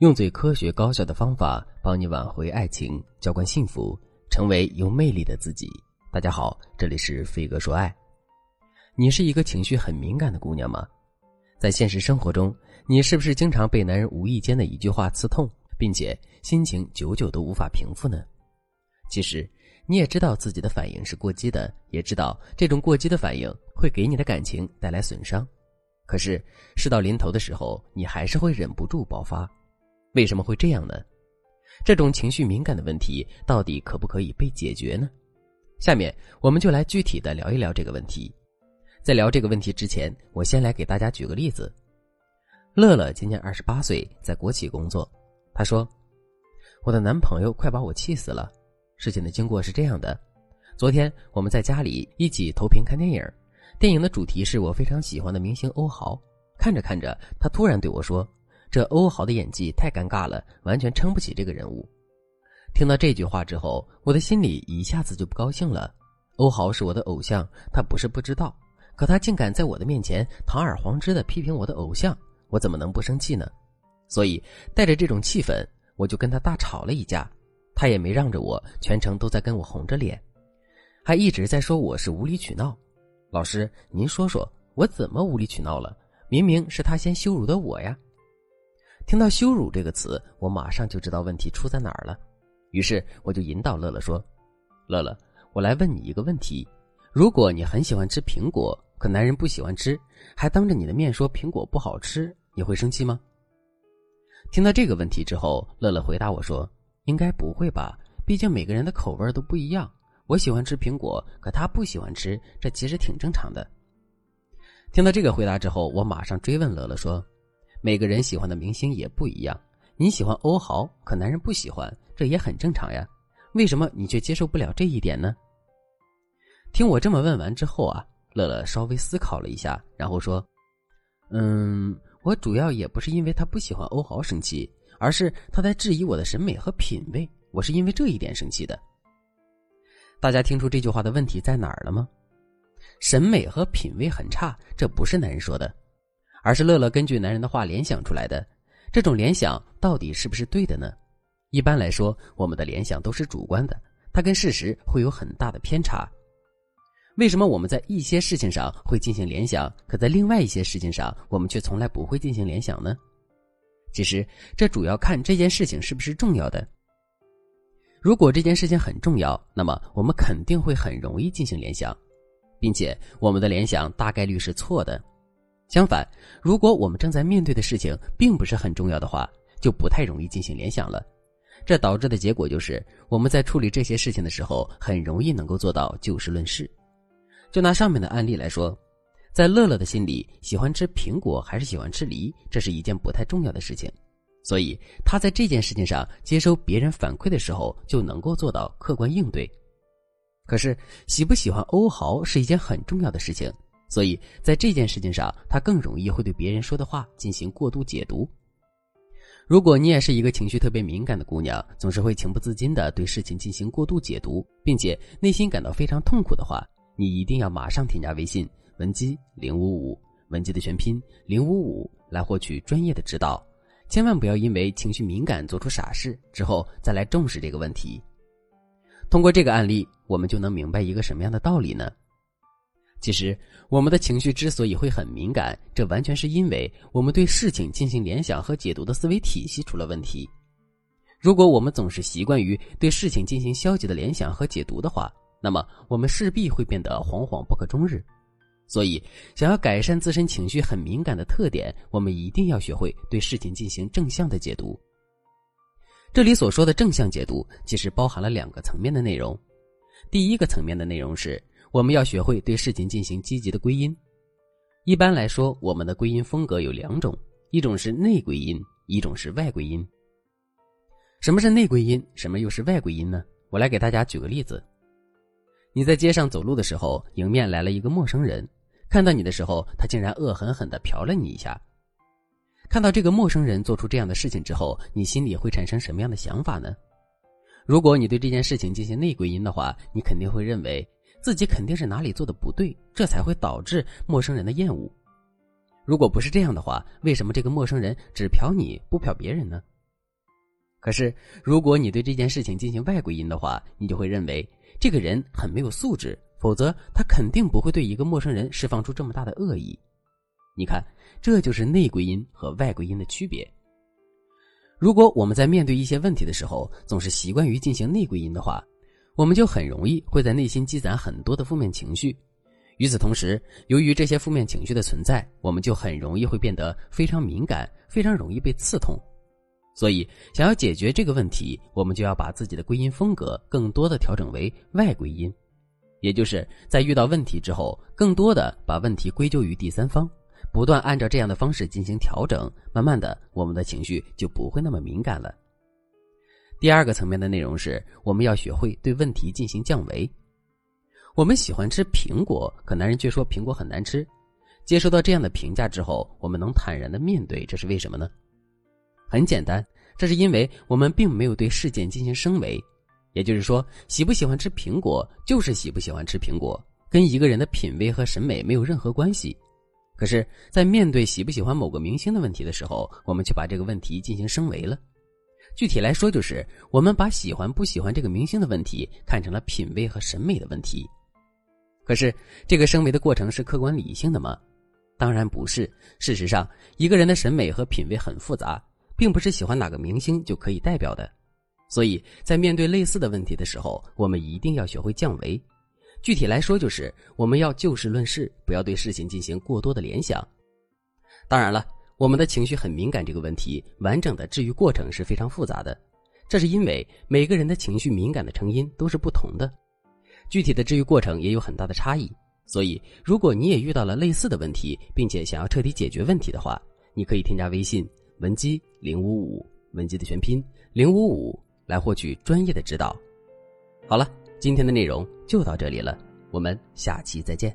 用最科学高效的方法帮你挽回爱情，浇灌幸福，成为有魅力的自己。大家好，这里是飞哥说爱。你是一个情绪很敏感的姑娘吗？在现实生活中，你是不是经常被男人无意间的一句话刺痛，并且心情久久都无法平复呢？其实你也知道自己的反应是过激的，也知道这种过激的反应会给你的感情带来损伤，可是事到临头的时候，你还是会忍不住爆发。为什么会这样呢？这种情绪敏感的问题到底可不可以被解决呢？下面我们就来具体的聊一聊这个问题。在聊这个问题之前，我先来给大家举个例子。乐乐今年二十八岁，在国企工作。他说：“我的男朋友快把我气死了。事情的经过是这样的：昨天我们在家里一起投屏看电影，电影的主题是我非常喜欢的明星欧豪。看着看着，他突然对我说。”这欧豪的演技太尴尬了，完全撑不起这个人物。听到这句话之后，我的心里一下子就不高兴了。欧豪是我的偶像，他不是不知道，可他竟敢在我的面前堂而皇之的批评我的偶像，我怎么能不生气呢？所以带着这种气氛，我就跟他大吵了一架。他也没让着我，全程都在跟我红着脸，还一直在说我是无理取闹。老师，您说说我怎么无理取闹了？明明是他先羞辱的我呀！听到“羞辱”这个词，我马上就知道问题出在哪儿了。于是我就引导乐乐说：“乐乐，我来问你一个问题：如果你很喜欢吃苹果，可男人不喜欢吃，还当着你的面说苹果不好吃，你会生气吗？”听到这个问题之后，乐乐回答我说：“应该不会吧，毕竟每个人的口味都不一样。我喜欢吃苹果，可他不喜欢吃，这其实挺正常的。”听到这个回答之后，我马上追问乐乐说。每个人喜欢的明星也不一样，你喜欢欧豪，可男人不喜欢，这也很正常呀。为什么你却接受不了这一点呢？听我这么问完之后啊，乐乐稍微思考了一下，然后说：“嗯，我主要也不是因为他不喜欢欧豪生气，而是他在质疑我的审美和品味，我是因为这一点生气的。”大家听出这句话的问题在哪儿了吗？审美和品味很差，这不是男人说的。而是乐乐根据男人的话联想出来的，这种联想到底是不是对的呢？一般来说，我们的联想都是主观的，它跟事实会有很大的偏差。为什么我们在一些事情上会进行联想，可在另外一些事情上我们却从来不会进行联想呢？其实，这主要看这件事情是不是重要的。如果这件事情很重要，那么我们肯定会很容易进行联想，并且我们的联想大概率是错的。相反，如果我们正在面对的事情并不是很重要的话，就不太容易进行联想了。这导致的结果就是，我们在处理这些事情的时候，很容易能够做到就事论事。就拿上面的案例来说，在乐乐的心里，喜欢吃苹果还是喜欢吃梨，这是一件不太重要的事情，所以他在这件事情上接收别人反馈的时候，就能够做到客观应对。可是，喜不喜欢欧豪是一件很重要的事情。所以在这件事情上，他更容易会对别人说的话进行过度解读。如果你也是一个情绪特别敏感的姑娘，总是会情不自禁的对事情进行过度解读，并且内心感到非常痛苦的话，你一定要马上添加微信文姬零五五，文姬的全拼零五五，来获取专业的指导。千万不要因为情绪敏感做出傻事，之后再来重视这个问题。通过这个案例，我们就能明白一个什么样的道理呢？其实，我们的情绪之所以会很敏感，这完全是因为我们对事情进行联想和解读的思维体系出了问题。如果我们总是习惯于对事情进行消极的联想和解读的话，那么我们势必会变得惶惶不可终日。所以，想要改善自身情绪很敏感的特点，我们一定要学会对事情进行正向的解读。这里所说的正向解读，其实包含了两个层面的内容。第一个层面的内容是。我们要学会对事情进行积极的归因。一般来说，我们的归因风格有两种，一种是内归因，一种是外归因。什么是内归因？什么又是外归因呢？我来给大家举个例子：你在街上走路的时候，迎面来了一个陌生人，看到你的时候，他竟然恶狠狠地瞟了你一下。看到这个陌生人做出这样的事情之后，你心里会产生什么样的想法呢？如果你对这件事情进行内归因的话，你肯定会认为。自己肯定是哪里做的不对，这才会导致陌生人的厌恶。如果不是这样的话，为什么这个陌生人只瞟你不瞟别人呢？可是，如果你对这件事情进行外归因的话，你就会认为这个人很没有素质，否则他肯定不会对一个陌生人释放出这么大的恶意。你看，这就是内归因和外归因的区别。如果我们在面对一些问题的时候，总是习惯于进行内归因的话，我们就很容易会在内心积攒很多的负面情绪。与此同时，由于这些负面情绪的存在，我们就很容易会变得非常敏感，非常容易被刺痛。所以，想要解决这个问题，我们就要把自己的归因风格更多的调整为外归因，也就是在遇到问题之后，更多的把问题归咎于第三方，不断按照这样的方式进行调整，慢慢的，我们的情绪就不会那么敏感了。第二个层面的内容是，我们要学会对问题进行降维。我们喜欢吃苹果，可男人却说苹果很难吃。接收到这样的评价之后，我们能坦然的面对，这是为什么呢？很简单，这是因为我们并没有对事件进行升维。也就是说，喜不喜欢吃苹果就是喜不喜欢吃苹果，跟一个人的品味和审美没有任何关系。可是，在面对喜不喜欢某个明星的问题的时候，我们却把这个问题进行升维了。具体来说，就是我们把喜欢不喜欢这个明星的问题看成了品味和审美的问题。可是，这个升维的过程是客观理性的吗？当然不是。事实上，一个人的审美和品味很复杂，并不是喜欢哪个明星就可以代表的。所以在面对类似的问题的时候，我们一定要学会降维。具体来说，就是我们要就事论事，不要对事情进行过多的联想。当然了，我们的情绪很敏感这个问题，完整的治愈过程是非常复杂的。这是因为每个人的情绪敏感的成因都是不同的。具体的治愈过程也有很大的差异，所以如果你也遇到了类似的问题，并且想要彻底解决问题的话，你可以添加微信文姬零五五，文姬的全拼零五五，来获取专业的指导。好了，今天的内容就到这里了，我们下期再见。